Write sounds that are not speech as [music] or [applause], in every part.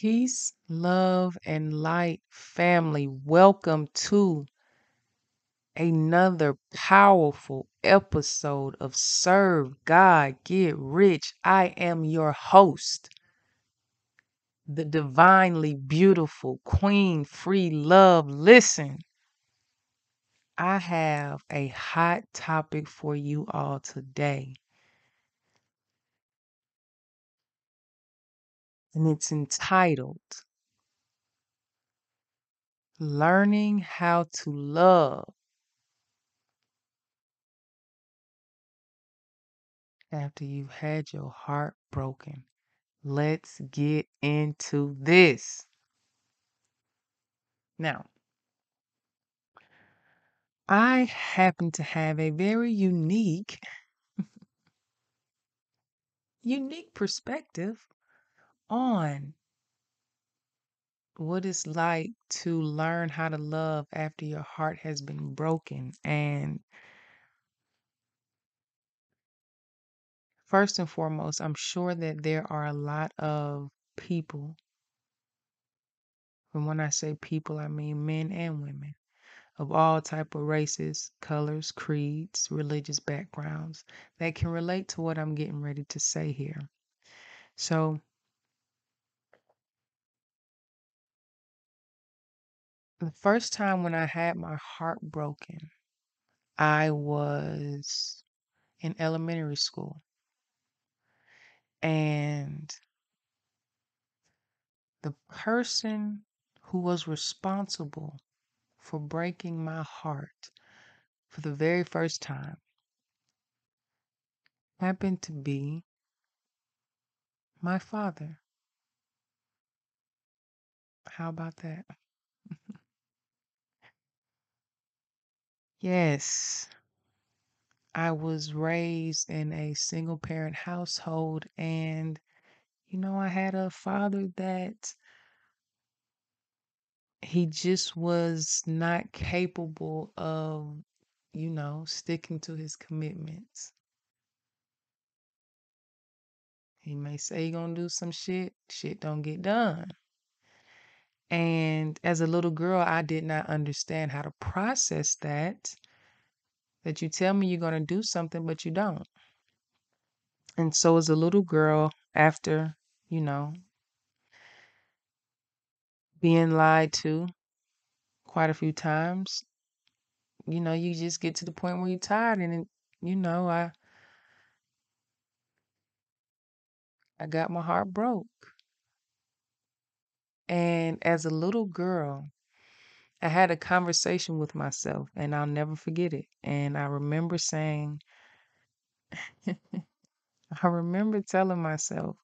Peace, love, and light, family. Welcome to another powerful episode of Serve God, Get Rich. I am your host, the divinely beautiful Queen Free Love. Listen, I have a hot topic for you all today. And it's entitled Learning How to Love After You've Had Your Heart Broken. Let's get into this. Now, I happen to have a very unique, [laughs] unique perspective on what it's like to learn how to love after your heart has been broken. And first and foremost, I'm sure that there are a lot of people. And when I say people, I mean men and women of all type of races, colors, creeds, religious backgrounds that can relate to what I'm getting ready to say here. So, the first time when I had my heart broken, I was in elementary school. And the person who was responsible for breaking my heart for the very first time happened to be my father. How about that? Yes, I was raised in a single parent household, and you know, I had a father that he just was not capable of, you know, sticking to his commitments. He may say he gonna do some shit, shit don't get done. And as a little girl, I did not understand how to process that. That you tell me you're gonna do something, but you don't. And so as a little girl, after, you know, being lied to quite a few times, you know, you just get to the point where you're tired and it, you know, I I got my heart broke. And as a little girl, I had a conversation with myself and I'll never forget it. And I remember saying, [laughs] I remember telling myself,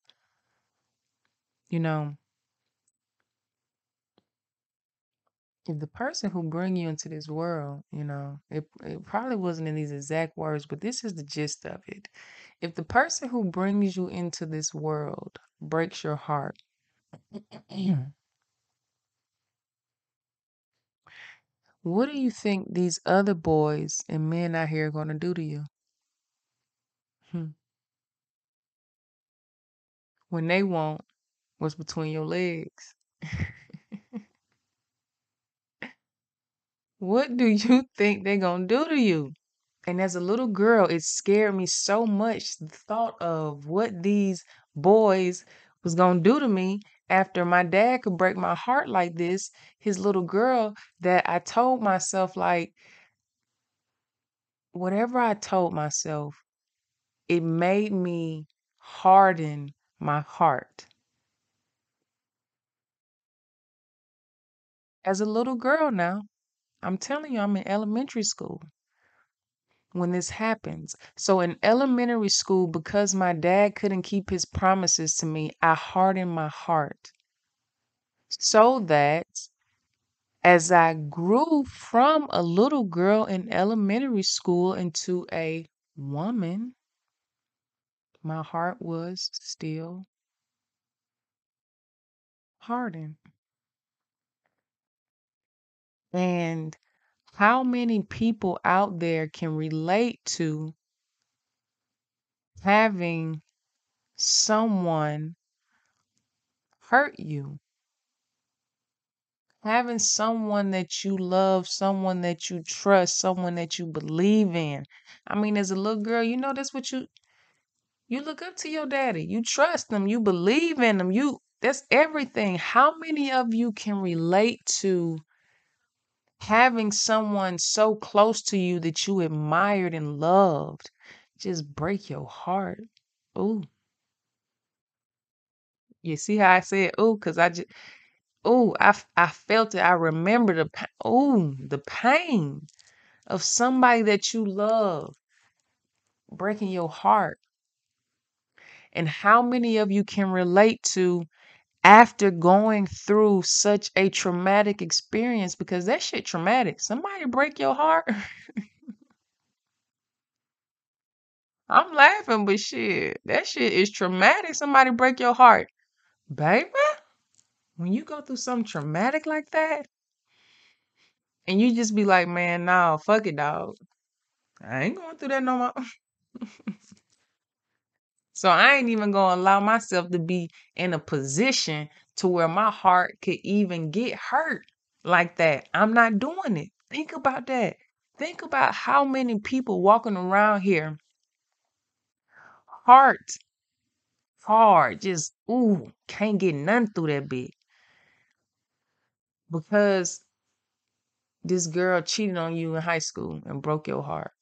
you know, if the person who bring you into this world, you know, it, it probably wasn't in these exact words, but this is the gist of it. If the person who brings you into this world breaks your heart, what do you think these other boys and men out here are going to do to you? Hmm. When they want what's between your legs. [laughs] what do you think they're going to do to you? And as a little girl, it scared me so much the thought of what these boys was going to do to me after my dad could break my heart like this. His little girl that I told myself, like, whatever I told myself, it made me harden my heart. As a little girl now, I'm telling you, I'm in elementary school when this happens. So in elementary school, because my dad couldn't keep his promises to me, I hardened my heart so that as I grew from a little girl in elementary school into a woman, my heart was still hardened. And how many people out there can relate to having someone hurt you having someone that you love, someone that you trust, someone that you believe in. I mean, as a little girl, you know that's what you you look up to your daddy. You trust him. You believe in him. You that's everything. How many of you can relate to having someone so close to you that you admired and loved just break your heart? Ooh. You see how I said ooh, because I just ooh, I I felt it. I remember the ooh, the pain of somebody that you love breaking your heart. And how many of you can relate to after going through such a traumatic experience because that shit traumatic. Somebody break your heart. [laughs] I'm laughing, but shit, that shit is traumatic. Somebody break your heart. Baby, when you go through something traumatic like that, and you just be like, man, nah, fuck it, dog. I ain't going through that no more. [laughs] so I ain't even gonna allow myself to be in a position to where my heart could even get hurt like that. I'm not doing it. Think about that. Think about how many people walking around here, heart hard, just ooh, can't get none through that bit because this girl cheated on you in high school and broke your heart.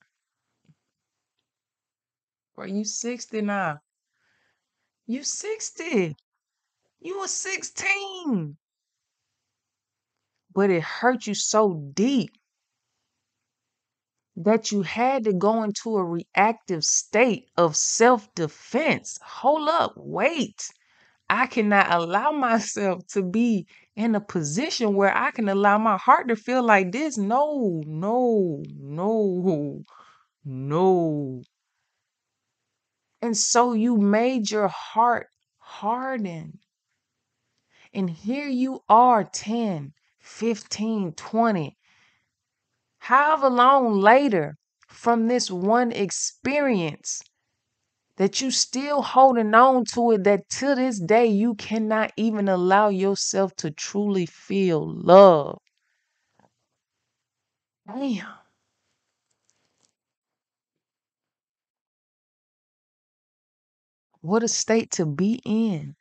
Bro, you 60 now. You 60. You were 16. But it hurt you so deep that you had to go into a reactive state of self defense. Hold up, wait. I cannot allow [laughs] myself to be in a position where I can allow my heart to feel like this. No, no, no, no. And so you made your heart harden. And here you are 10, 15, 20, however long later from this one experience that you still holding on to it that to this day you cannot even allow yourself to truly feel love. Damn. What a state to be in.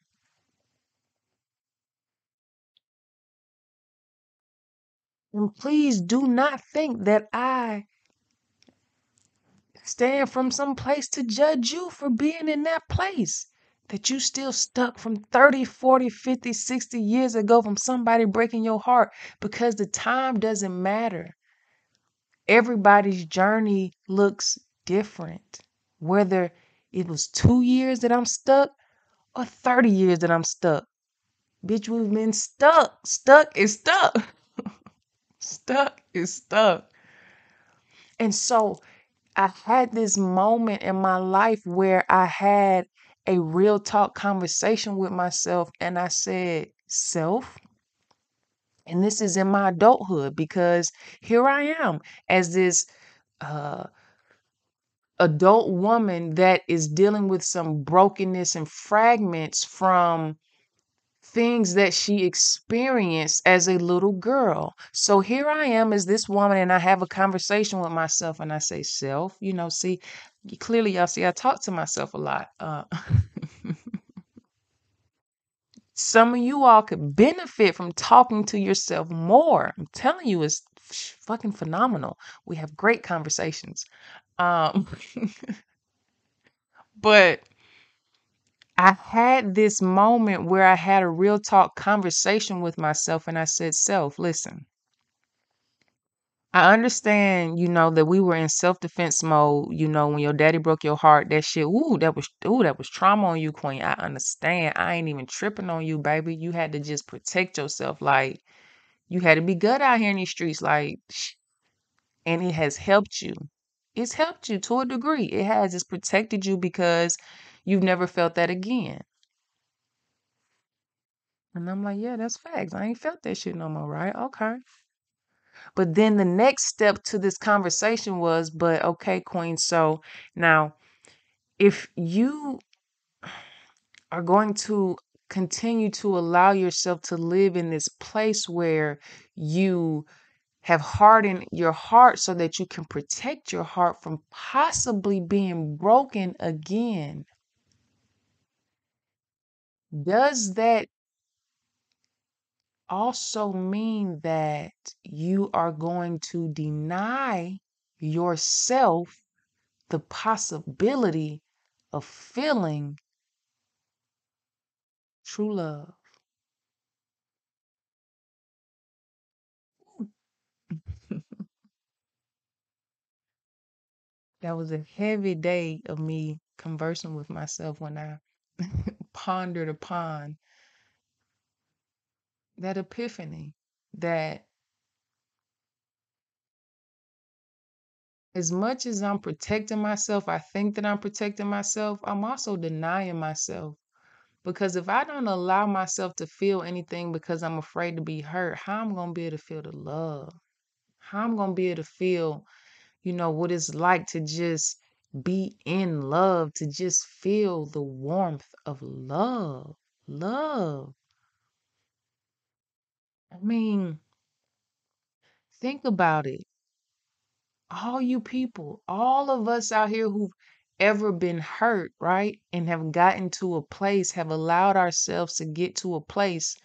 And please do not think that I stand from some place to judge you for being in that place. That you still stuck from 30, 40, 50, 60 years ago from somebody breaking your heart because the time doesn't matter. Everybody's journey looks different. Whether it was two years that I'm stuck or 30 years that I'm stuck. Bitch, we've been stuck. Stuck is stuck. [laughs] stuck is stuck. And so I had this moment in my life where I had a real talk conversation with myself and I said, Self, and this is in my adulthood because here I am as this uh, adult woman that is dealing with some brokenness and fragments from things that she experienced as a little girl. So here I am as this woman, and I have a conversation with myself, and I say, Self, you know, see, clearly, y'all see, I talk to myself a lot. Uh, [laughs] some of you all could benefit from talking to yourself more. I'm telling you, it's fucking phenomenal. We have great conversations. Um, [laughs] but I had this moment where I had a real talk conversation with myself and I said, Self, listen, I understand, you know, that we were in self-defense mode, you know, when your daddy broke your heart, that shit, ooh, that was ooh, that was trauma on you, Queen. I understand. I ain't even tripping on you, baby. You had to just protect yourself. Like you had to be good out here in these streets, like and it has helped you. It's helped you to a degree. It has. It's protected you because you've never felt that again. And I'm like, yeah, that's facts. I ain't felt that shit no more, right? Okay. But then the next step to this conversation was, but okay, Queen, so now if you are going to continue to allow yourself to live in this place where you have hardened your heart so that you can protect your heart from possibly being broken again. Does that also mean that you are going to deny yourself the possibility of feeling true love? That was a heavy day of me conversing with myself when I [laughs] pondered upon that epiphany that as much as I'm protecting myself, I think that I'm protecting myself, I'm also denying myself. Because if I don't allow myself to feel anything because I'm afraid to be hurt, how am I gonna be able to feel the love? How am I gonna be able to feel, you know, what it's like to just be in love, to just feel the warmth of love. Love. I mean, think about it. All you people, all of us out here who've ever been hurt, right? And have gotten to a place, have allowed ourselves to get to a place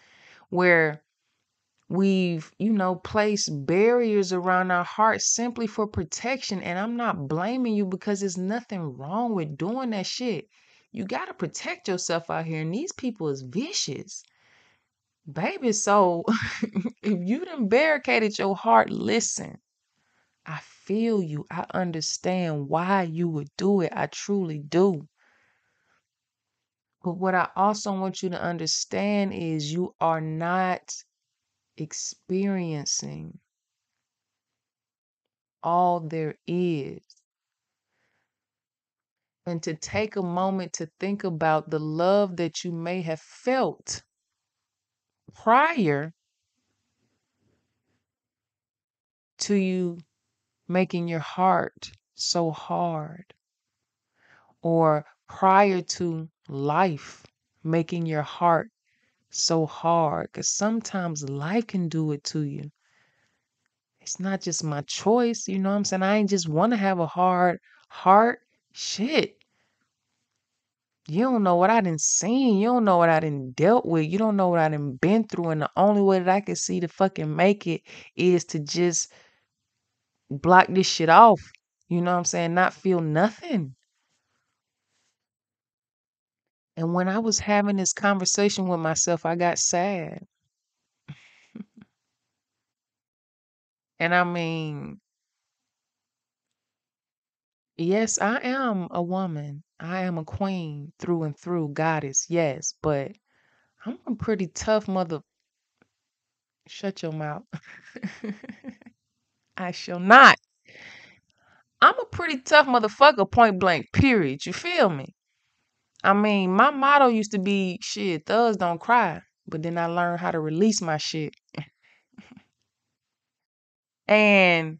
where we've, you know, placed barriers around our hearts simply for protection. And I'm not blaming you because there's nothing wrong with doing that shit. You got to protect yourself out here. And these people is vicious. Baby, so [laughs] if you done barricaded your heart, listen. I feel you. I understand why you would do it. I truly do. But what I also want you to understand is you are not experiencing all there is. And to take a moment to think about the love that you may have felt prior to you making your heart so hard, or prior to life making your heart so hard. Because sometimes life can do it to you. It's not just my choice, you know what I'm saying? I ain't just want to have a hard heart. Shit. You don't know what I done seen. You don't know what I done dealt with. You don't know what I done been through. And the only way that I can see to fucking make it is to just block this shit off. You know what I'm saying? Not feel nothing. And when I was having this conversation with myself, I got sad. [laughs] and I mean, yes, I am a woman. I am a queen through and through, goddess, yes, but I'm a pretty tough mother. Shut your mouth. [laughs] I shall not. I'm a pretty tough motherfucker, point blank, period. You feel me? I mean, my motto used to be shit, thugs don't cry. But then I learned how to release my shit. [laughs] and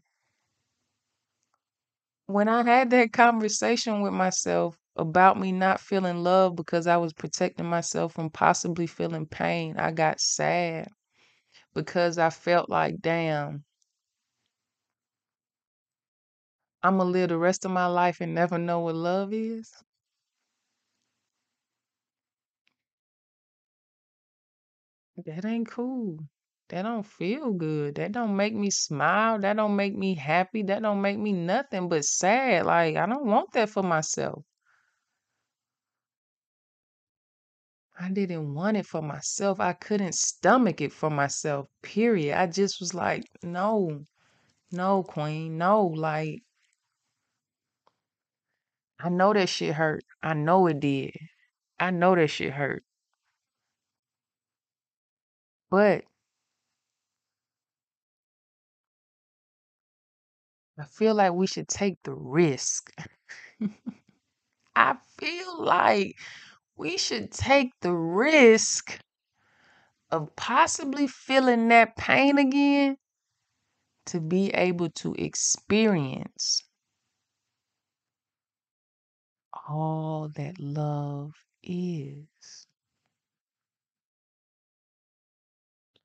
when I had that conversation with myself about me not feeling love because I was protecting myself from possibly feeling pain, I got sad because I felt like, damn, I'm gonna live the rest of my life and never know what love is. That ain't cool. That don't feel good. That don't make me smile. That don't make me happy. That don't make me nothing but sad. Like, I don't want that for myself. I didn't want it for myself. I couldn't stomach it for myself, period. I just was like, no, no, queen, no. Like, I know that shit hurt. I know it did. I know that shit hurt. But I feel like we should take the risk. [laughs] I feel like we should take the risk of possibly feeling that pain again to be able to experience all that love is.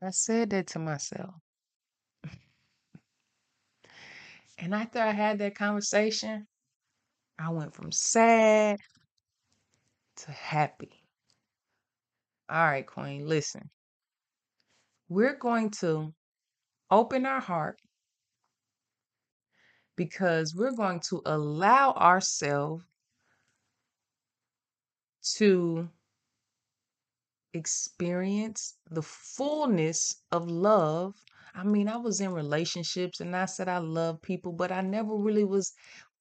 I said that to myself. [laughs] And after I had that conversation, I went from sad to happy. All right, Queen, listen. We're going to open our heart because we're going to allow ourselves to experience the fullness of love. I mean, I was in relationships and I said I love people, but I never really was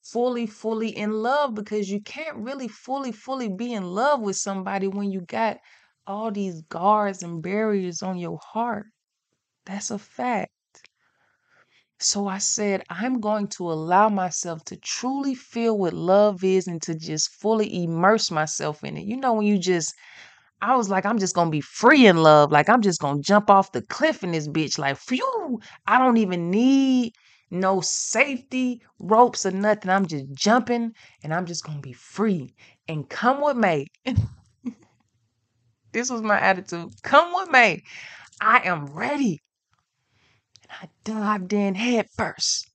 fully, fully in love because you can't really fully, fully be in love with somebody when you got all these guards and barriers on your heart. That's a fact. So I said, I'm going to allow myself to truly feel what love is and to just fully immerse myself in it. You know, when you just, I was like, I'm just to be free in love. Like, I'm just to jump off the cliff in this bitch. Like, phew, I don't even need no safety ropes or nothing. I'm just jumping and I'm just to be free. And come with me. [laughs] this was my attitude. Come with me. I am ready. And I dived in head first.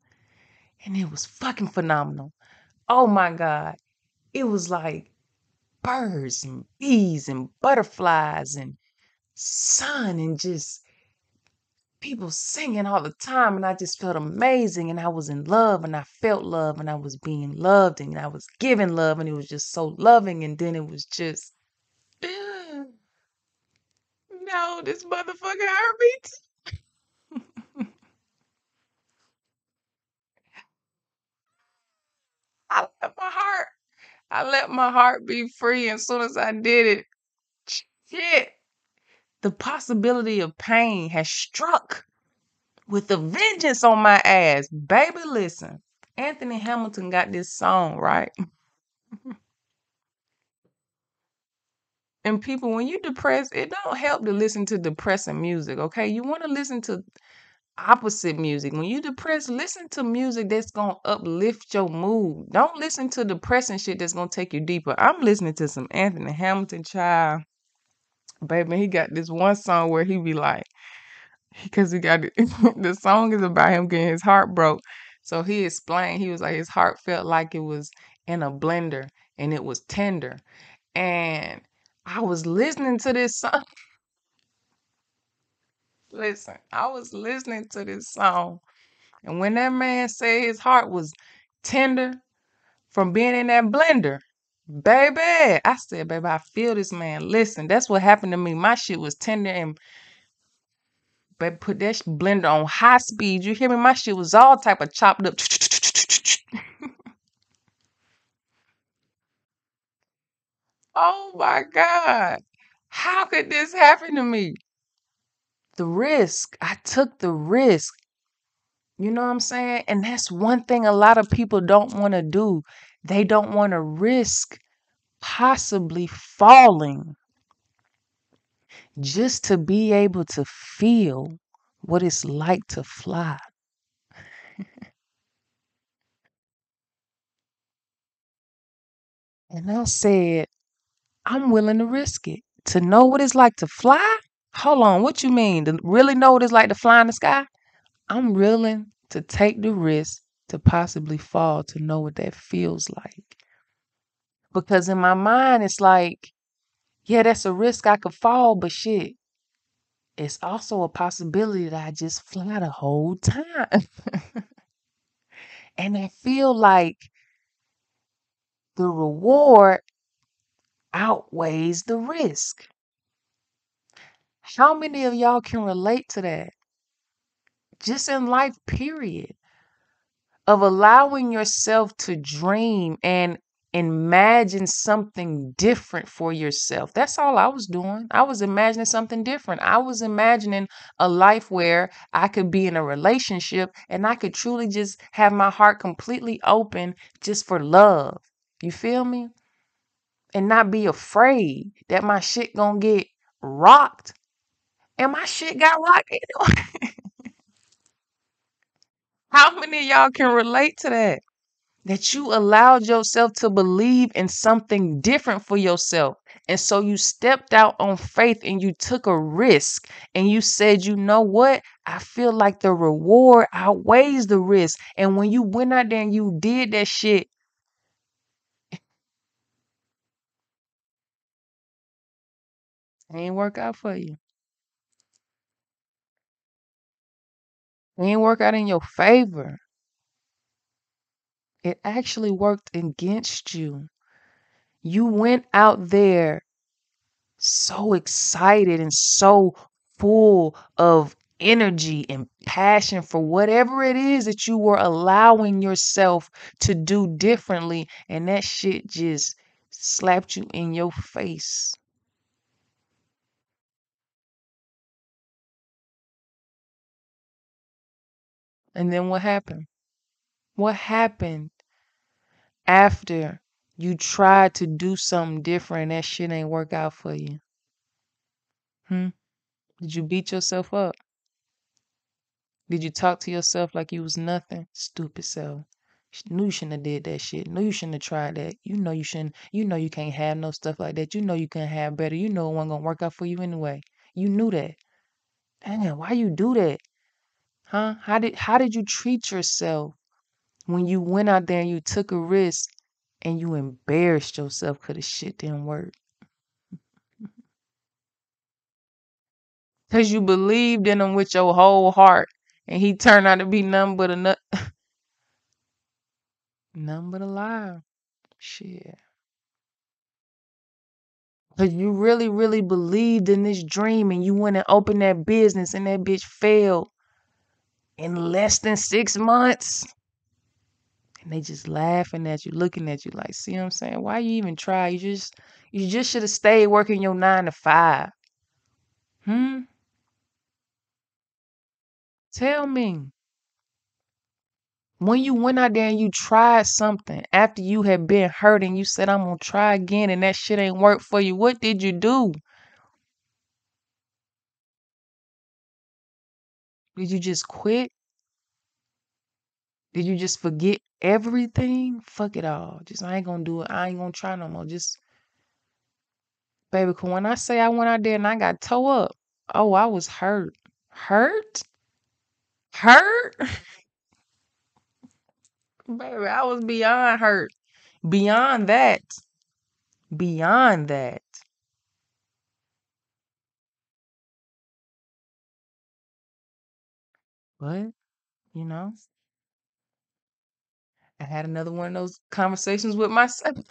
And it was fucking phenomenal. Oh my God. It was like birds and bees and butterflies and sun and just people singing all the time. And I just felt amazing. And I was in love and I felt love and I was being loved and I was giving love. And it was just so loving. And then it was just, no, this motherfucker hurt me. [laughs] I let my heart, I let my heart be free. As soon as I did it, shit, the possibility of pain has struck with a vengeance on my ass. Baby, listen, Anthony Hamilton got this song, right? [laughs] and people, when you're depressed, it don't help to listen to depressing music, okay? You want to listen to opposite music. When you depressed, listen to music that's gonna uplift your mood. Don't listen to depressing shit that's gonna take you deeper. I'm listening to some Anthony Hamilton child. Baby, he got this one song where he be like, because he got [laughs] the song is about him getting his heart broke. So he explained, he was like, his heart felt like it was in a blender and it was tender. And I was listening to this [laughs] song. Listen, I was listening to this song, and when that man said his heart was tender from being in that blender, baby, I said, baby, I feel this man. Listen, that's what happened to me. My shit was tender and baby, put that blender on high speed. You hear me? My shit was all type of chopped up. [laughs] oh my God. How could this happen to me? The risk. I took the risk. You know what I'm saying? And that's one thing a lot of people don't want to do. They don't want to risk possibly falling just to be able to feel what it's like to fly. and I said, I'm willing to risk it. To know what it's like to fly? Hold on, what you mean? To really know what it's like to fly in the sky? I'm willing to take the risk to possibly fall to know what that feels like. Because in my mind, it's like, yeah, that's a risk I could fall, but shit, it's also a possibility that I just fly the whole time. [laughs] and I feel like the reward outweighs the risk. How many of y'all can relate to that? Just in life, period. Of allowing yourself to dream and imagine something different for yourself. That's all I was doing. I was imagining something different. I was imagining a life where I could be in a relationship and I could truly just have my heart completely open just for love. You feel me? And not be afraid that my shit gonna get rocked. And my shit got locked. anyway. [laughs] How many of y'all can relate to that? That you allowed yourself to believe in something different for yourself. And so you stepped out on faith and you took a risk and you said, you know what? I feel like the reward outweighs the risk. And when you went out there and you did that shit, it ain't work out for you. It ain't work out in your favor. It actually worked against you. You went out there so excited and so full of energy and passion for whatever it is that you were allowing yourself to do differently. And that shit just slapped you in your face. And then what happened? What happened after you tried to do something different that shit ain't work out for you? Hmm? Did you beat yourself up? Did you talk to yourself like you was nothing? Stupid self. Knew you shouldn't have did that shit. Knew you shouldn't have tried that. You know you shouldn't. You know you can't have no stuff like that. You know you can have better. You know it wasn't gonna work out for you anyway. You knew that. Damn, why you do that? Huh? How did how did you treat yourself when you went out there and you took a risk and you embarrassed yourself because the shit didn't work? Because you believed in him with your whole heart and he turned out to be nothing but a nut [laughs] nothing but a lie. Shit. Cause you really, really believed in this dream and you went and opened that business and that bitch failed in less than six months. And they just laughing at you, looking at you like, see what I'm saying? Why you even try? You just you just should have stayed working your nine to five. Hmm? Tell me. When you went out there and you tried something after you had been hurt and you said, I'm gonna try again and that shit ain't work for you, what did you do? Did you just quit? Did you just forget everything? Fuck it all. Just I ain't gonna do it. I ain't gonna try no more. Just baby, 'cause when I say I went out there and I got toe up, oh, I was hurt. Hurt? Hurt? [laughs] baby, I was beyond hurt. Beyond that. Beyond that. But, you know, I had another one of those conversations with myself. [laughs]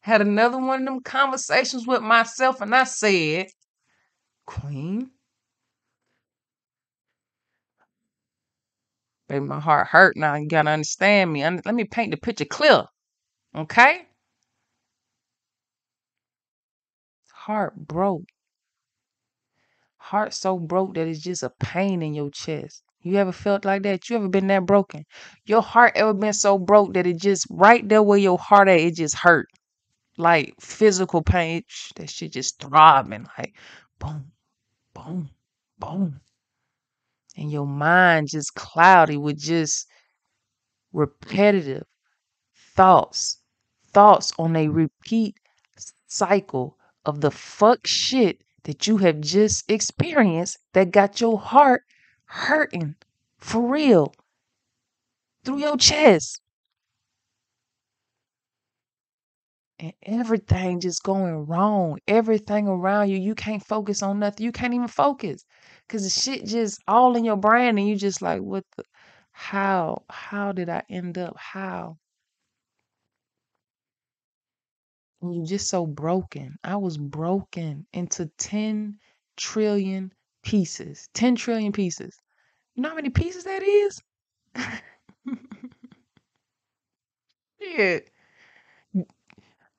had another one of them conversations with myself and I said, Queen, baby, my heart hurt now. You gotta understand me. Let me paint the picture clear. Okay? Heart broke. Heart so broke that it's just a pain in your chest. You ever felt like that? You ever been that broken? Your heart ever been so broke that it just right there where your heart at, it just hurt. Like physical pain. That shit just throbbing. Like boom, boom, boom. And your mind just cloudy with just repetitive thoughts. Thoughts on a repeat cycle of the fuck shit that you have just experienced that got your heart hurting for real through your chest. And everything just going wrong. Everything around you you can't focus on nothing. You can't even focus because the shit just all in your brain and you just like what the how how did i end up? How and you just so broken. I was broken into 10 trillion pieces 10 trillion pieces. You know how many pieces that is? [laughs] Yeah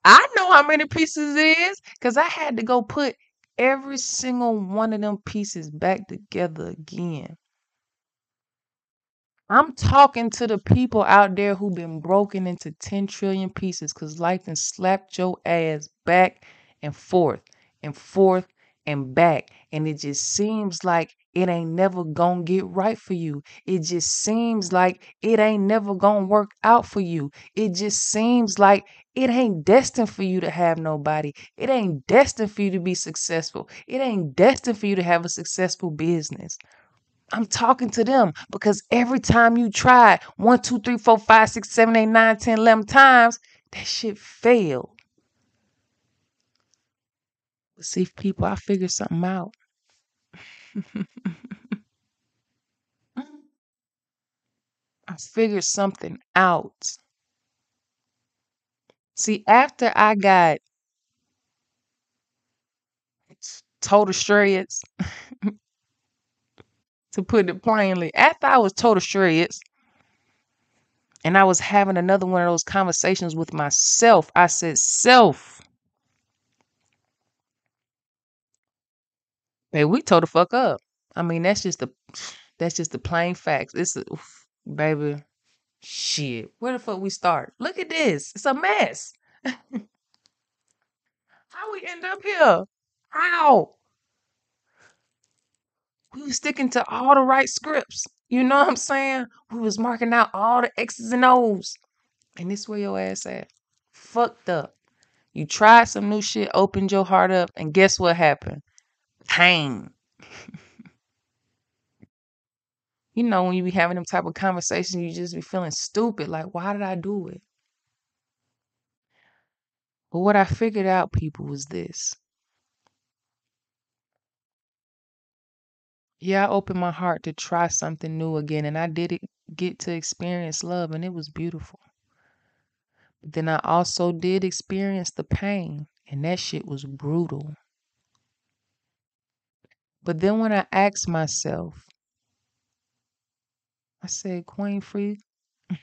I know how many pieces it is because I had to go put every single one of them pieces back together again. I'm talking to the people out there who've been broken into 10 trillion pieces because life and slapped your ass back and forth and forth and back. And it just seems like it ain't never gonna get right for you. It just seems like it ain't never gonna work out for you. It just seems like it ain't destined for you to have nobody. It ain't destined for you to be successful. It ain't destined for you to have a successful business. I'm talking to them because every time you try one, two, three, four, five, six, seven, eight, nine, ten, eleven times, that shit failed. See, people, I figured something out. [laughs] I figured something out. See, after I got total shreds, [laughs] to put it plainly, after I was total shreds, and I was having another one of those conversations with myself, I said, Self, hey, we told the fuck up. I mean, that's just the that's just the plain facts. It's a, oof, baby, shit. Where the fuck we start? Look at this. It's a mess. [laughs] How we end up here? How? We was sticking to all the right scripts. You know what I'm saying? We was marking out all the X's and O's. And this where your ass at. Fucked up. You tried some new shit, opened your heart up, and guess what happened? Pain. [laughs] you know, when you be having them type of conversations, you just be feeling stupid. Like, why did I do it? But what I figured out, people, was this. Yeah, I opened my heart to try something new again, and I did it, get to experience love, and it was beautiful. But then I also did experience the pain, and that shit was brutal. But then when I asked myself, I said, Queen Free, [laughs]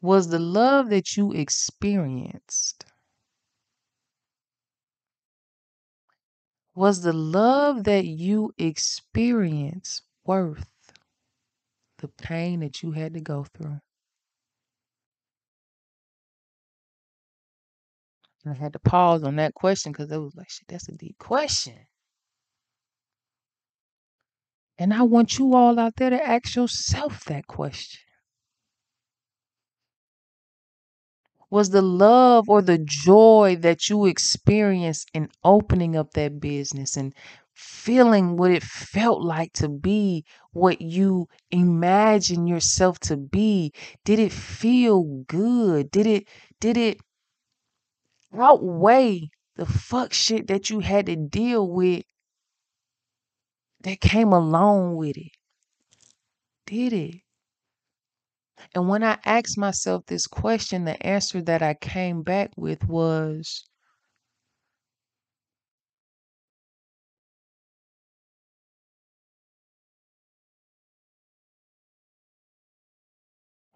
was the love that you experienced, was the love that you experienced worth the pain that you had to go through? And I had to pause on that question because it was like, shit, that's a deep question. And I want you all out there to ask yourself that question. Was the love or the joy that you experienced in opening up that business and feeling what it felt like to be what you imagine yourself to be did it feel good did it did it outweigh the fuck shit that you had to deal with that came along with it? Did it? And when I asked myself this question, the answer that I came back with was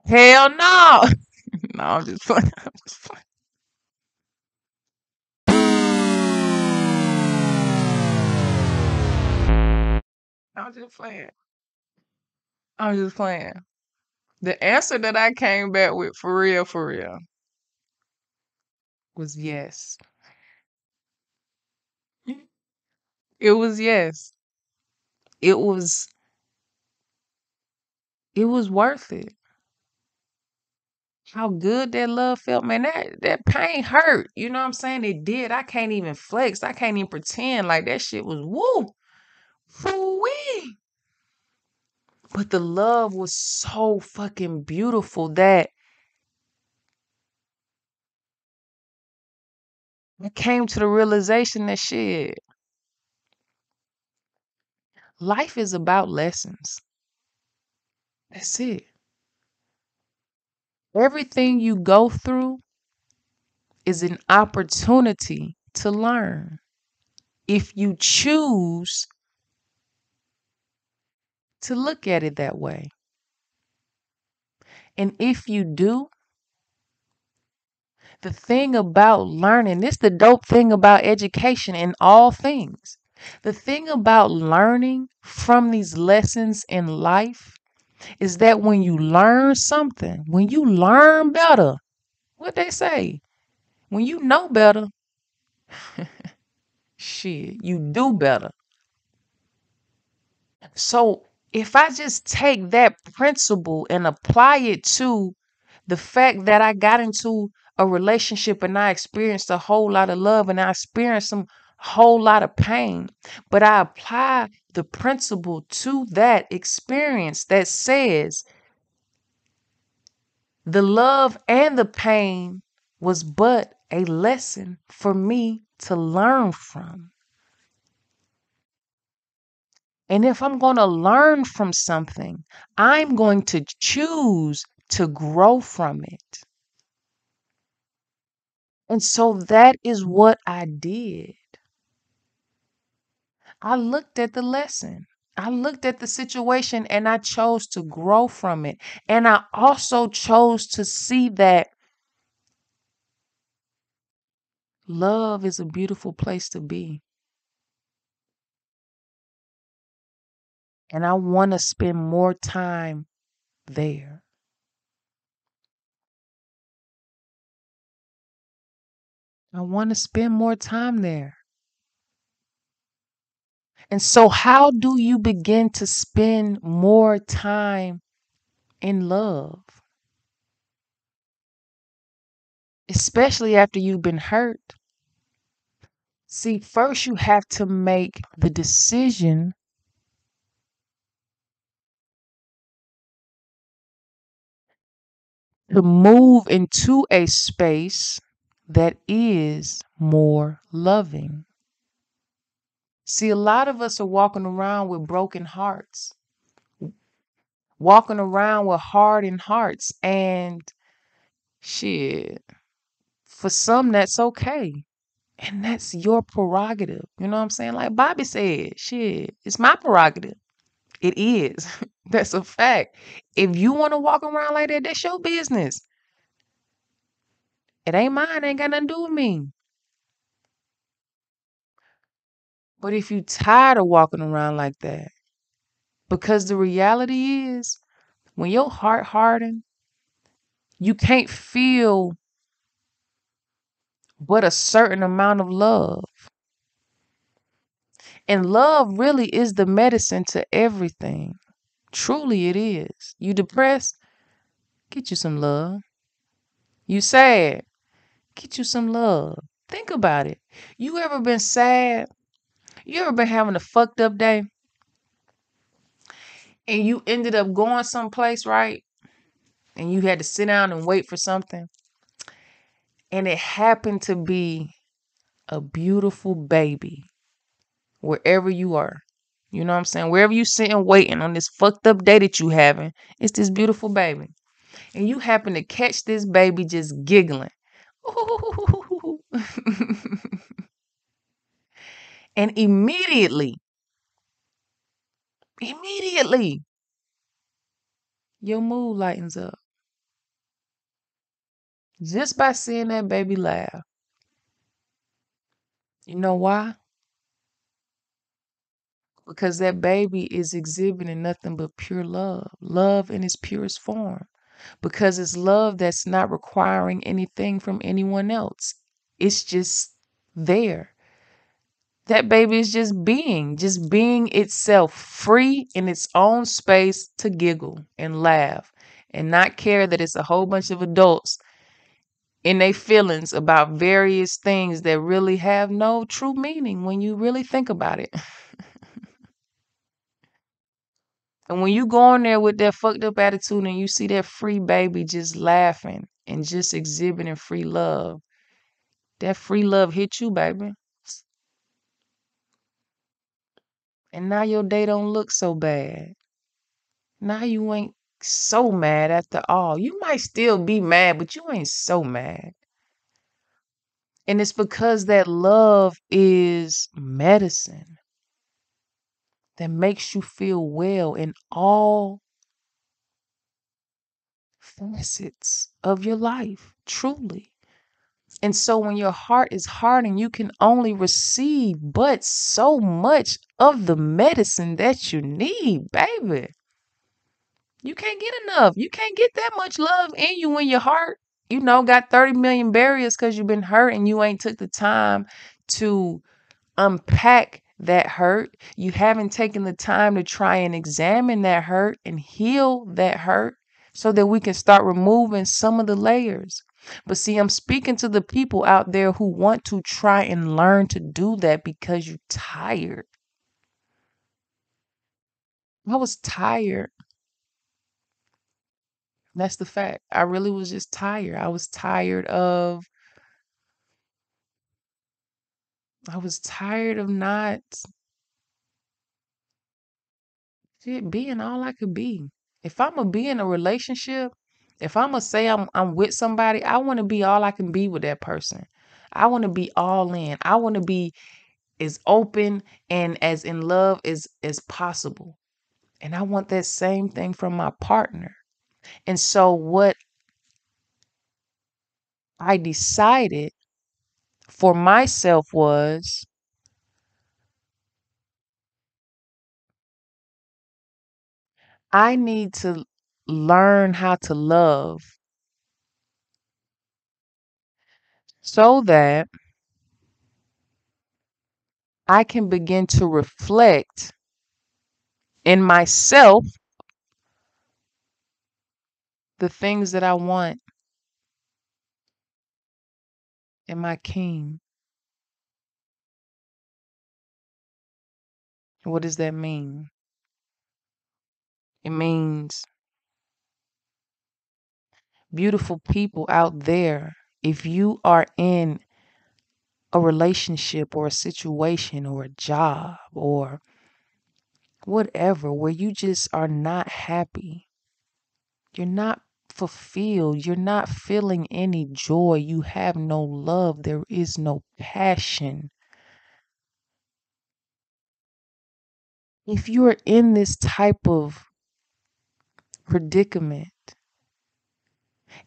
Hell no. [laughs] no, [laughs] I'm just playing. I'm just playing. I'm just playing. I'm just playing. The answer that I came back with for real, for real, was yes. It was yes. It was it was worth it. How good that love felt, man. That that pain hurt. You know what I'm saying? It did. I can't even flex. I can't even pretend like that shit was woo. Woo-wee. But the love was so fucking beautiful that I came to the realization that shit. Life is about lessons. That's it. Everything you go through is an opportunity to learn. If you choose to look at it that way. And if you do, the thing about learning, this the dope thing about education in all things. The thing about learning from these lessons in life is that when you learn something, when you learn better, what they say, when you know better, [laughs] shit, you do better. So if I just take that principle and apply it to the fact that I got into a relationship and I experienced a whole lot of love and I experienced some whole lot of pain, but I apply the principle to that experience that says the love and the pain was but a lesson for me to learn from. And if I'm going to learn from something, I'm going to choose to grow from it. And so that is what I did. I looked at the lesson. I looked at the situation and I chose to grow from it. And I also chose to see that love is a beautiful place to be. And I want to spend more time there. I want to spend more time there. And so, how do you begin to spend more time in love? Especially after you've been hurt. See, first you have to make the decision to move into a space that is more loving. See, a lot of us are walking around with broken hearts, walking around with hardened hearts, and shit, for some, that's okay. And that's your prerogative. You know what I'm saying? Like Bobby said, shit, it's my prerogative. It is. [laughs] That's a fact. If you want to walk around like that, that's your business. It ain't mine. Ain't got nothing to do with me. But if you tired of walking around like that, because the reality is, when your heart hardened, you can't feel but a certain amount of love. And love really is the medicine to everything. Truly, it is. You depressed? Get you some love. You sad? Get you some love. Think about it. You ever been sad? You ever been having a fucked up day? And you ended up going someplace, right? And you had to sit down and wait for something. And it happened to be a beautiful baby wherever you are. You know what I'm saying? Wherever you sitting waiting on this fucked up day that you having, it's this beautiful baby. And you happen to catch this baby just giggling. [laughs] and immediately, immediately, your mood lightens up. Just by seeing that baby laugh. You know why? Because that baby is exhibiting nothing but pure love, love in its purest form, because it's love that's not requiring anything from anyone else. It's just there. That baby is just being, just being itself, free in its own space to giggle and laugh and not care that it's a whole bunch of adults in their feelings about various things that really have no true meaning when you really think about it. [laughs] And when you go in there with that fucked up attitude and you see that free baby just laughing and just exhibiting free love, that free love hit you, baby. And now your day don't look so bad. Now you ain't so mad after all. You might still be mad, but you ain't so mad. And it's because that love is medicine that makes you feel well in all facets of your life, truly. And so when your heart is hardened, you can only receive but so much of the medicine that you need, baby. You can't get enough. You can't get that much love in you when your heart, you know, got 30 million barriers because you've been hurt and you ain't took the time to unpack that hurt. You haven't taken the time to try and examine that hurt and heal that hurt so that we can start removing some of the layers. But see, I'm speaking to the people out there who want to try and learn to do that because you're tired. I was tired. That's the fact. I really was just tired. I was tired of I was tired of not shit being all I could be. If I'm gonna be in a relationship, if I'm gonna say I'm I'm with somebody, I want to be all I can be with that person. I want to be all in. I want to be as open and as in love as as possible. And I want that same thing from my partner. And so what I decided for myself was I need to learn how to love. So that I can begin to reflect in myself the things that I want in my king. What does that mean? It means beautiful people out there, if you are in a relationship or a situation or a job or whatever where you just are not happy, you're not fulfilled, you're not feeling any joy, you have no love, there is no passion. If you're in this type of predicament,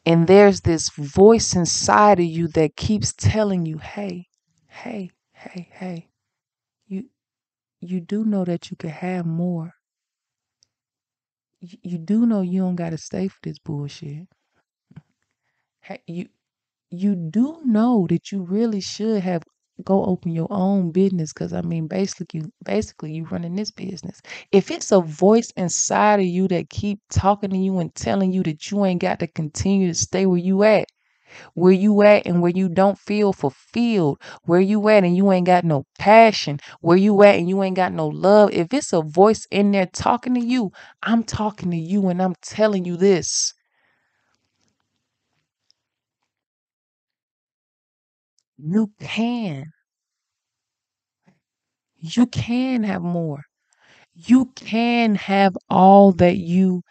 and there's this voice inside of you that keeps telling you, hey, hey, hey, hey, you you do know that you can have more. You, do know you don't gotta stay for this bullshit. Hey, you you do know that you really should have go open your own business because I mean basically you basically you running this business. If it's a voice inside of you that keep talking to you and telling you that you ain't got to continue to stay where you at, where you at and where you don't feel fulfilled, where you at and you ain't got no passion, where you at and you ain't got no love, if it's a voice in there talking to you, I'm talking to you and I'm telling you this. You can. You can have more. You can have all that you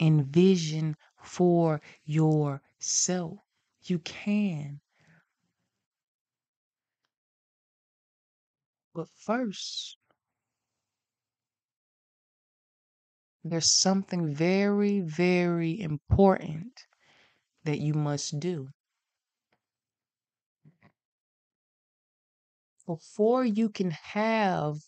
envision for yourself. You can. But first, there's something very, very important that you must do. Before you can have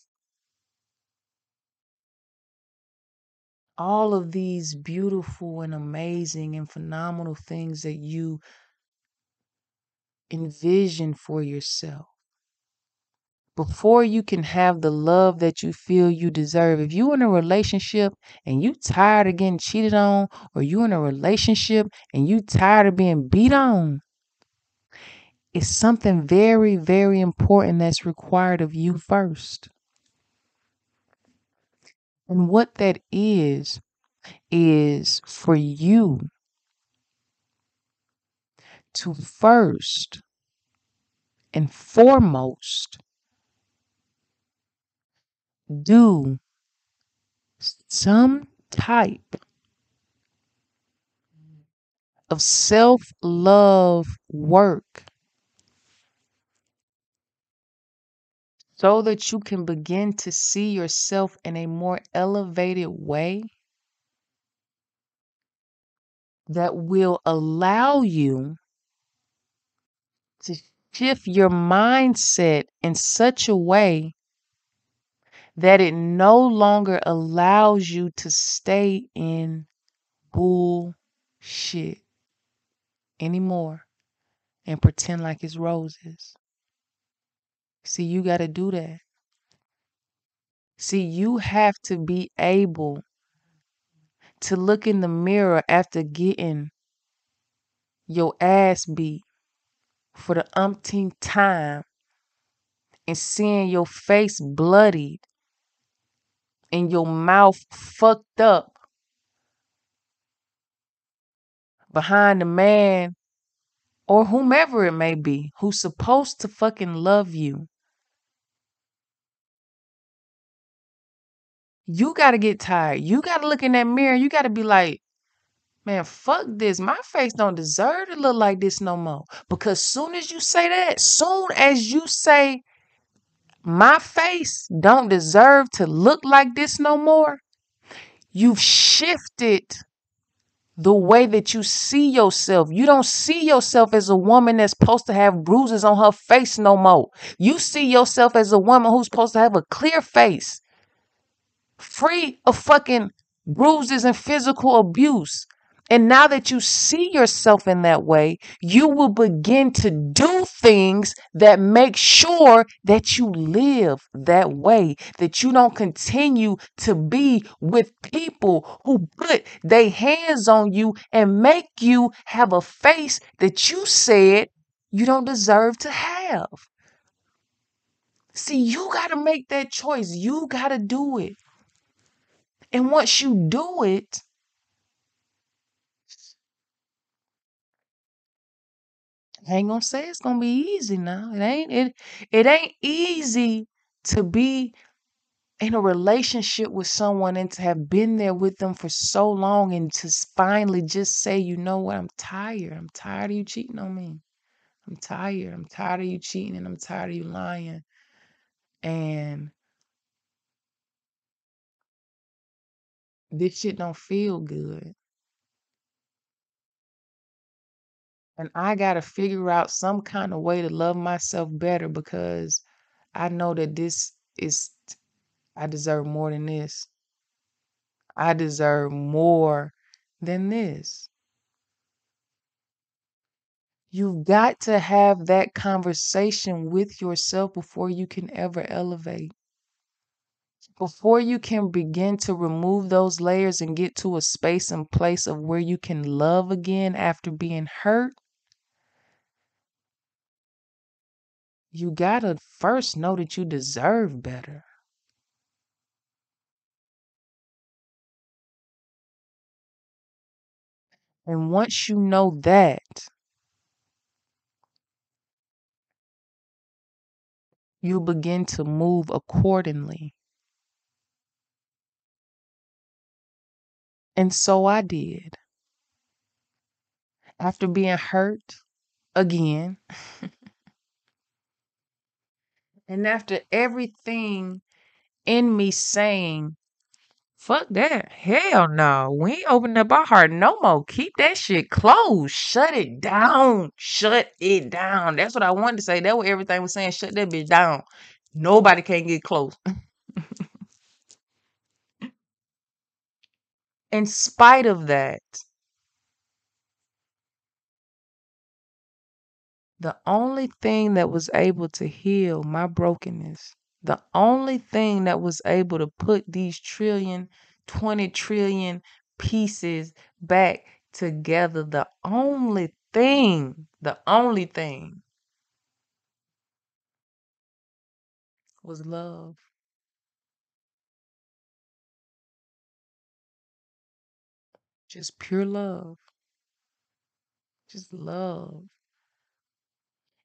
all of these beautiful and amazing and phenomenal things that you envision for yourself, before you can have the love that you feel you deserve. If you're in a relationship and you tired of getting cheated on, or you're in a relationship and you tired of being beat on, it's something very, very important that's required of you first. And what that is, is for you to first and foremost do some type of self love work so that you can begin to see yourself in a more elevated way that will allow you to shift your mindset in such a way that it no longer allows you to stay in bullshit anymore and pretend like it's roses. See, you got to do that. See, you have to be able to look in the mirror after getting your ass beat for the umpteenth time and seeing your face bloodied and your mouth fucked up behind the man or whomever it may be who's supposed to fucking love you. You got to get tired. You got to look in that mirror. You got to be like, man, fuck this. My face don't deserve to look like this no more. Because soon as you say that, soon as you say, my face don't deserve to look like this no more, you've shifted the way that you see yourself. You don't see yourself as a woman that's supposed to have bruises on her face no more. You see yourself as a woman who's supposed to have a clear face, free of fucking bruises and physical abuse. And now that you see yourself in that way, you will begin to do things that make sure that you live that way, that you don't continue to be with people who put their hands on you and make you have a face that you said you don't deserve to have. See, you got to make that choice. You got to do it. And once you do it, I ain't gonna say it's gonna be easy now. It ain't it it ain't easy to be in a relationship with someone and to have been there with them for so long and to finally just say, you know what, I'm tired. I'm tired of you cheating on me. I'm tired. I'm tired of you cheating and I'm tired of you lying. And this shit don't feel good. And I got to figure out some kind of way to love myself better because I know that this is, I deserve more than this. I deserve more than this. You've got to have that conversation with yourself before you can ever elevate. Before you can begin to remove those layers and get to a space and place of where you can love again after being hurt, you gotta first know that you deserve better. And once you know that, you begin to move accordingly. And so I did. After being hurt again, [laughs] and after everything in me saying, fuck that. Hell no. We ain't opening up our heart no more. Keep that shit closed. Shut it down. Shut it down. That's what I wanted to say. That's what everything was saying. Shut that bitch down. Nobody can get close. [laughs] In spite of that, the only thing that was able to heal my brokenness, the only thing that was able to put these trillion, 20 trillion pieces back together, the only thing, the only thing was love. Just pure love. Just love.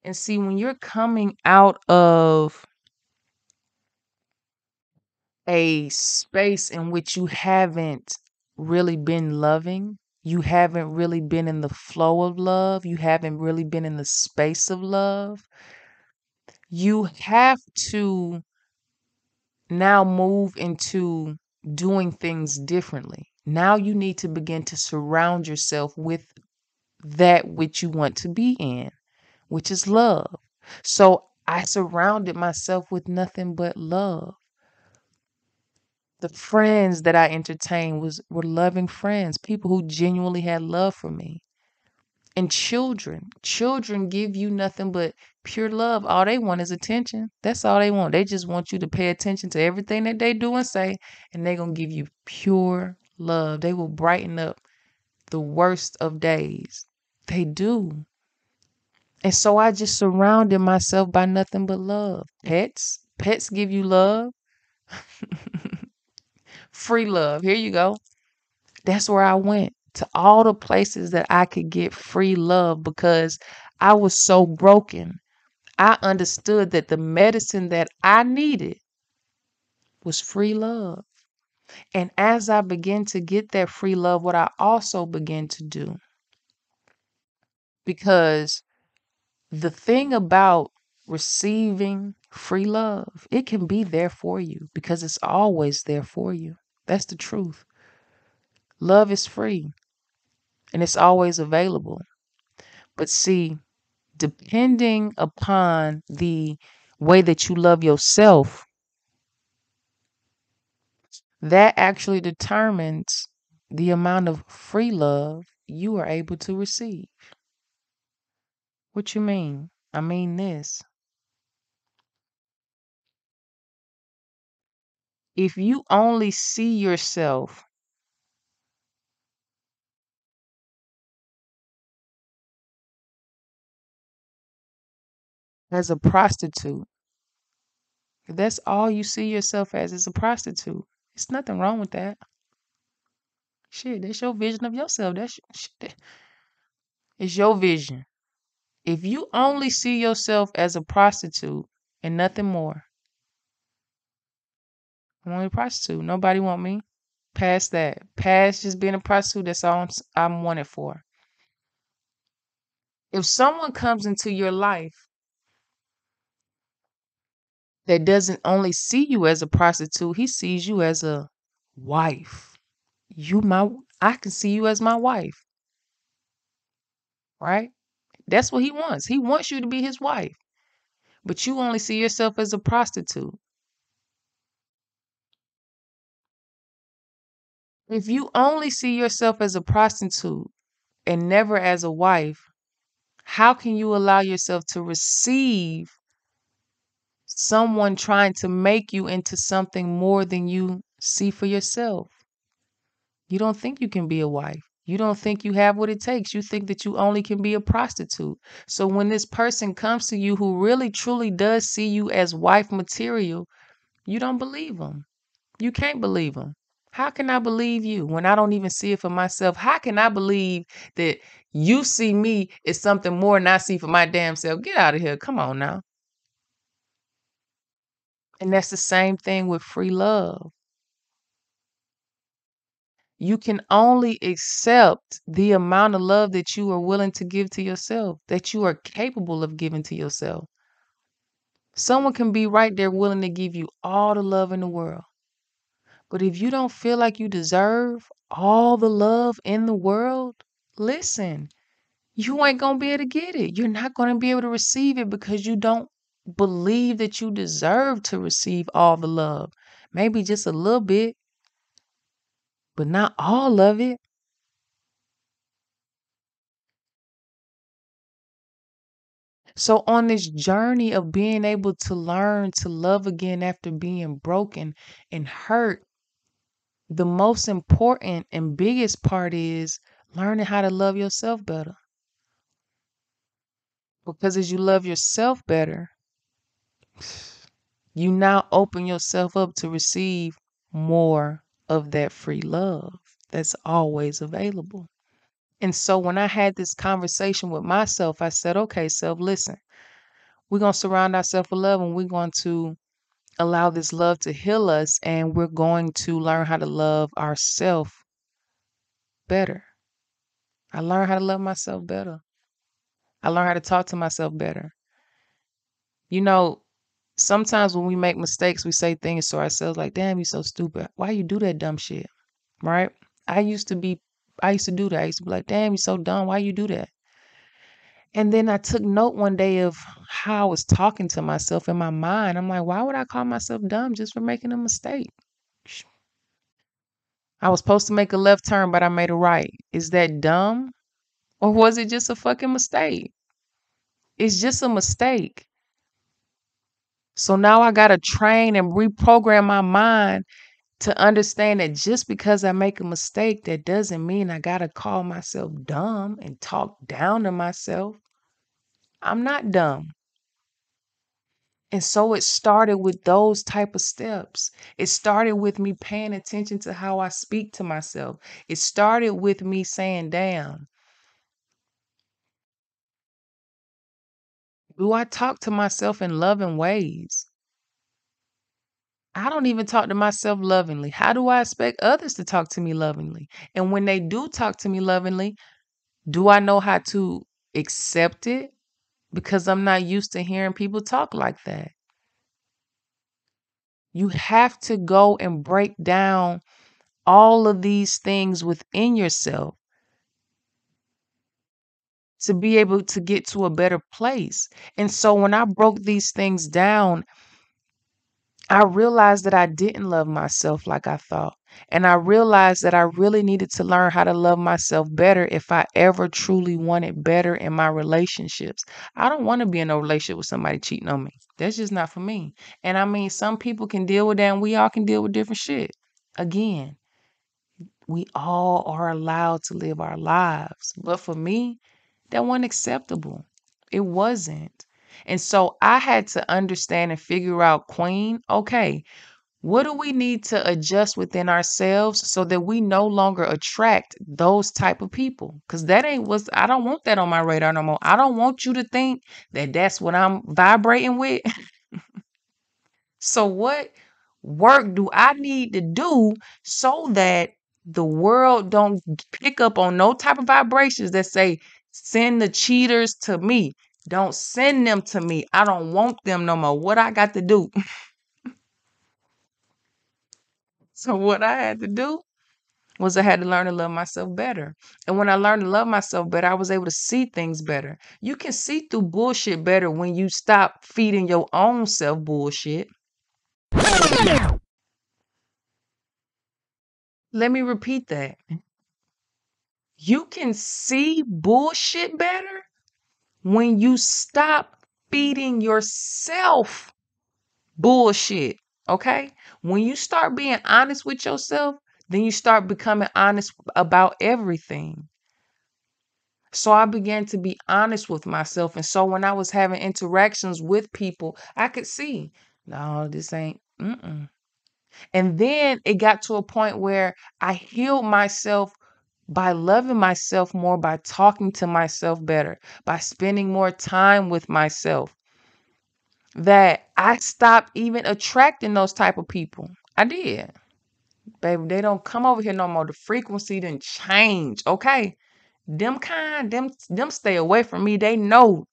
And see, when you're coming out of a space in which you haven't really been loving, you haven't really been in the flow of love, you haven't really been in the space of love, you have to now move into doing things differently. Now you need to begin to surround yourself with that which you want to be in, which is love. So I surrounded myself with nothing but love. The friends that I entertained was were loving friends, people who genuinely had love for me. And children, children give you nothing but pure love. All they want is attention. That's all they want. They just want you to pay attention to everything that they do and say, and they're going to give you pure love. They will brighten up the worst of days. They do. And so I just surrounded myself by nothing but love. Mm. Pets, pets give you love. [laughs] Free love. Here you go. That's where I went to all the places that I could get free love because I was so broken. I understood that the medicine that I needed was free love. And as I began to get that free love, what I also began to do, because the thing about receiving free love, it can be there for you because it's always there for you. That's the truth. Love is free and it's always available. But see, depending upon the way that you love yourself, that actually determines the amount of free love you are able to receive. What you mean? I mean this. If you only see yourself as a prostitute, that's all you see yourself as is a prostitute, it's nothing wrong with that. Shit, that's your vision of yourself. That's shit. It's your vision. If you only see yourself as a prostitute and nothing more, I'm only a prostitute. Nobody want me. Past that. Past just being a prostitute, that's all I'm, I'm wanted for. If someone comes into your life that doesn't only see you as a prostitute, he sees you as a wife. You my I can see you as my wife. Right? That's what he wants. He wants you to be his wife. But you only see yourself as a prostitute. If you only see yourself as a prostitute and never as a wife, how can you allow yourself to receive someone trying to make you into something more than you see for yourself? You don't think you can be a wife. You don't think you have what it takes. You think that you only can be a prostitute. So when this person comes to you who really truly does see you as wife material, you don't believe them. You can't believe them. How can I believe you when I don't even see it for myself? How can I believe that you see me as something more than I see for my damn self? Get out of here. Come on now. And that's the same thing with free love. You can only accept the amount of love that you are willing to give to yourself, that you are capable of giving to yourself. Someone can be right there willing to give you all the love in the world. But if you don't feel like you deserve all the love in the world, listen, you ain't going to be able to get it. You're not going to be able to receive it because you don't believe that you deserve to receive all the love. Maybe just a little bit, but not all of it. So, on this journey of being able to learn to love again after being broken and hurt, the most important and biggest part is learning how to love yourself better. Because as you love yourself better, you now open yourself up to receive more of that free love that's always available. And so when I had this conversation with myself, I said, okay, self, listen, we're going to surround ourselves with love and we're going to allow this love to heal us and we're going to learn how to love ourselves better. I learned how to love myself better. I learned how to talk to myself better. You know, sometimes when we make mistakes, we say things to ourselves like, damn, you're so stupid. Why you do that dumb shit? Right? I used to be, I used to do that. I used to be like, damn, you're so dumb. Why you do that? And then I took note one day of how I was talking to myself in my mind. I'm like, why would I call myself dumb just for making a mistake? I was supposed to make a left turn, but I made a right. Is that dumb? Or was it just a fucking mistake? It's just a mistake. So now I got to train and reprogram my mind to understand that just because I make a mistake, that doesn't mean I got to call myself dumb and talk down to myself. I'm not dumb. And so it started with those type of steps. It started with me paying attention to how I speak to myself. It started with me saying, damn, do I talk to myself in loving ways? I don't even talk to myself lovingly. How do I expect others to talk to me lovingly? And when they do talk to me lovingly, do I know how to accept it? Because I'm not used to hearing people talk like that. You have to go and break down all of these things within yourself to be able to get to a better place. And so when I broke these things down, I realized that I didn't love myself like I thought. And I realized that I really needed to learn how to love myself better if I ever truly wanted better in my relationships. I don't want to be in a relationship with somebody cheating on me. That's just not for me. And I mean, some people can deal with that and we all can deal with different shit. Again, we all are allowed to live our lives. But for me, that wasn't acceptable. It wasn't. And so I had to understand and figure out, Queen, okay, what do we need to adjust within ourselves so that we no longer attract those type of people? Because that ain't what's, I don't want that on my radar no more. I don't want you to think that that's what I'm vibrating with. [laughs] so, what work do I need to do so that the world don't pick up on no type of vibrations that say, send the cheaters to me? Don't send them to me. I don't want them no more. What I got to do? [laughs] so what I had to do was I had to learn to love myself better. And when I learned to love myself better, I was able to see things better. You can see through bullshit better when you stop feeding your own self bullshit. Let me repeat that. You can see bullshit better when you stop feeding yourself bullshit. Okay? When you start being honest with yourself, then you start becoming honest about everything. So I began to be honest with myself. And so when I was having interactions with people, I could see, no, this ain't, mm-mm. And then it got to a point where I healed myself by loving myself more, by talking to myself better, by spending more time with myself. That I stopped even attracting those type of people. I did. Baby, they don't come over here no more. The frequency didn't change. Okay. Them kind, them them stay away from me. They know.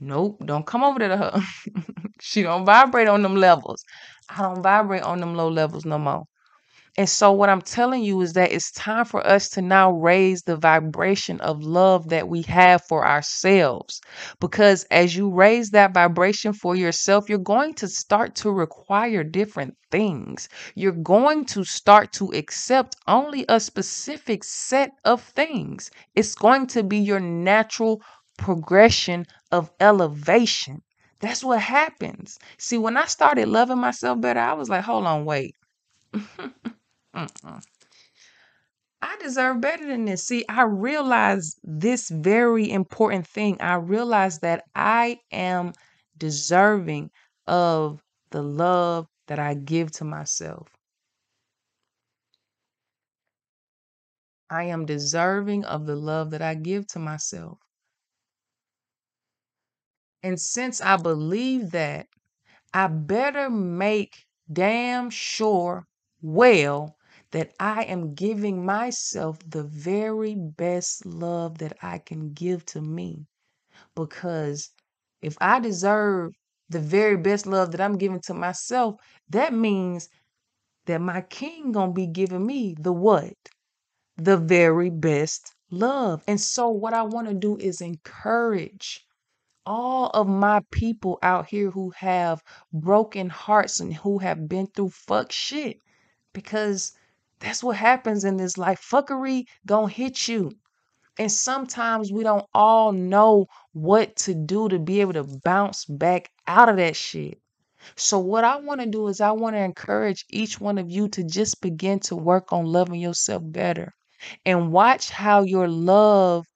Nope, don't come over to her. [laughs] she don't vibrate on them levels. I don't vibrate on them low levels no more. And so, what I'm telling you is that it's time for us to now raise the vibration of love that we have for ourselves. Because as you raise that vibration for yourself, you're going to start to require different things. You're going to start to accept only a specific set of things. It's going to be your natural progression of elevation. That's what happens. See, when I started loving myself better, I was like, hold on, wait. [laughs] Mm-mm. I deserve better than this. See, I realize this very important thing. I realize that I am deserving of the love that I give to myself. I am deserving of the love that I give to myself. And since I believe that, I better make damn sure well that I am giving myself the very best love that I can give to me. Because if I deserve the very best love that I'm giving to myself, that means that my king gonna be giving me the what? The very best love. And so what I want to do is encourage all of my people out here who have broken hearts and who have been through fuck shit because that's what happens in this life. Fuckery gonna hit you. And sometimes we don't all know what to do to be able to bounce back out of that shit. So, what I want to do is, I want to encourage each one of you to just begin to work on loving yourself better and watch how your love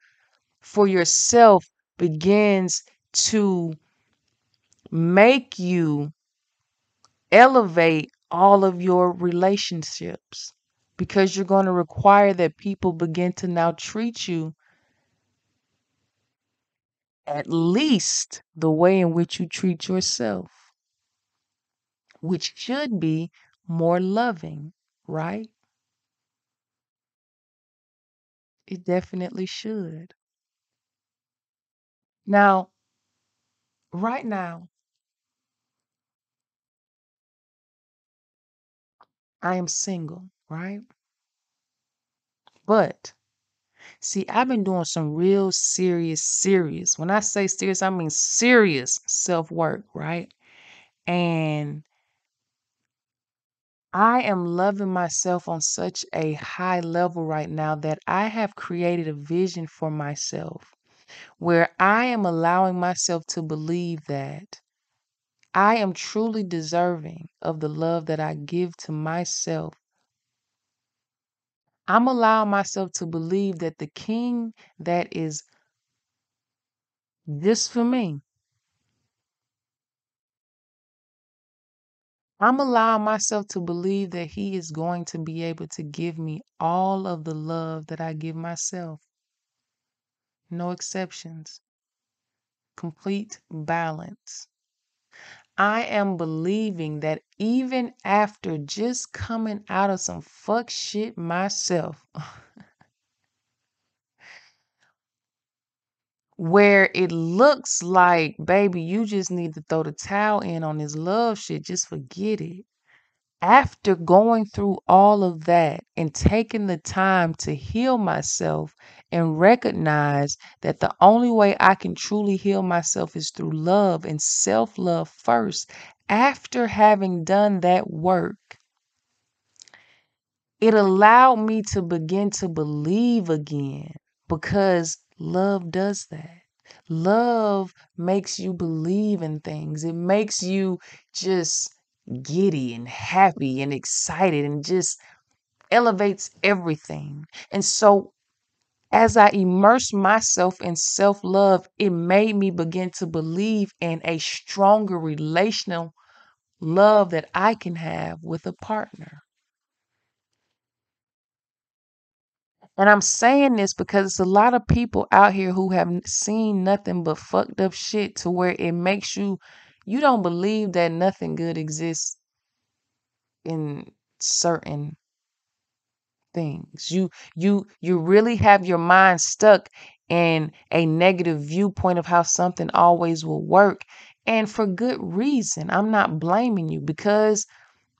for yourself begins to make you elevate all of your relationships because you're going to require that people begin to now treat you at least the way in which you treat yourself, which should be more loving, right? It definitely should. Now, right now, I am single, right? But see, I've been doing some real serious, serious. When I say serious, I mean serious self work, right? And I am loving myself on such a high level right now that I have created a vision for myself where I am allowing myself to believe that I am truly deserving of the love that I give to myself. I'm allowing myself to believe that the king that is just for me, I'm allowing myself to believe that he is going to be able to give me all of the love that I give myself. No exceptions. Complete balance. I am believing that even after just coming out of some fuck shit myself, [laughs] where it looks like, baby, you just need to throw the towel in on this love shit, just forget it. After going through all of that and taking the time to heal myself and recognize that the only way I can truly heal myself is through love and self love first, after having done that work, it allowed me to begin to believe again because love does that. Love makes you believe in things. It makes you just giddy and happy and excited and just elevates everything. And so, as I immersed myself in self love, it made me begin to believe in a stronger relational love that I can have with a partner. And I'm saying this because it's a lot of people out here who have seen nothing but fucked up shit to where it makes you you don't believe that nothing good exists in certain things. You you you really have your mind stuck in a negative viewpoint of how something always will work and for good reason. I'm not blaming you because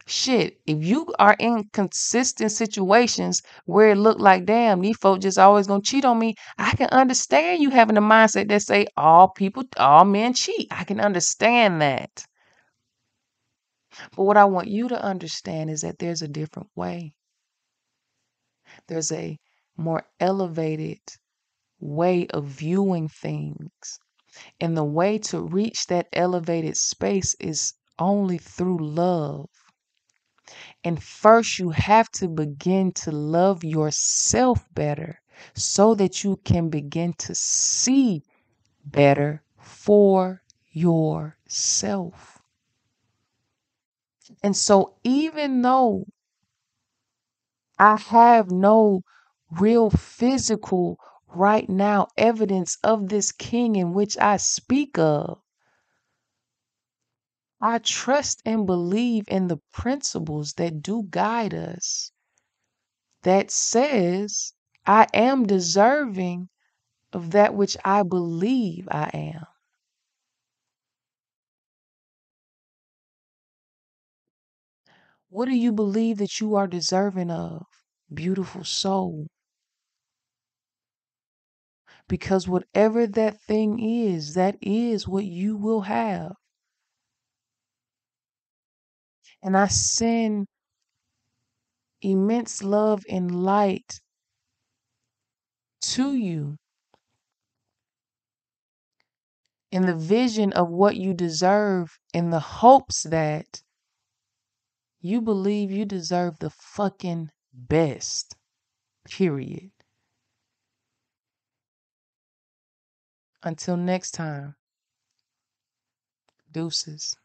Shit, if you are in consistent situations where it look like, damn, these folks just always gonna cheat on me, I can understand you having a mindset that say all people, all men cheat. I can understand that. But what I want you to understand is that there's a different way. There's a more elevated way of viewing things. And the way to reach that elevated space is only through love. And first, you have to begin to love yourself better so that you can begin to see better for yourself. And so, even though I have no real physical right now evidence of this king in which I speak of, I trust and believe in the principles that do guide us that says I am deserving of that which I believe I am. What do you believe that you are deserving of, beautiful soul? Because whatever that thing is, that is what you will have. And I send immense love and light to you in the vision of what you deserve in the hopes that you believe you deserve the fucking best. Period. Until next time, deuces.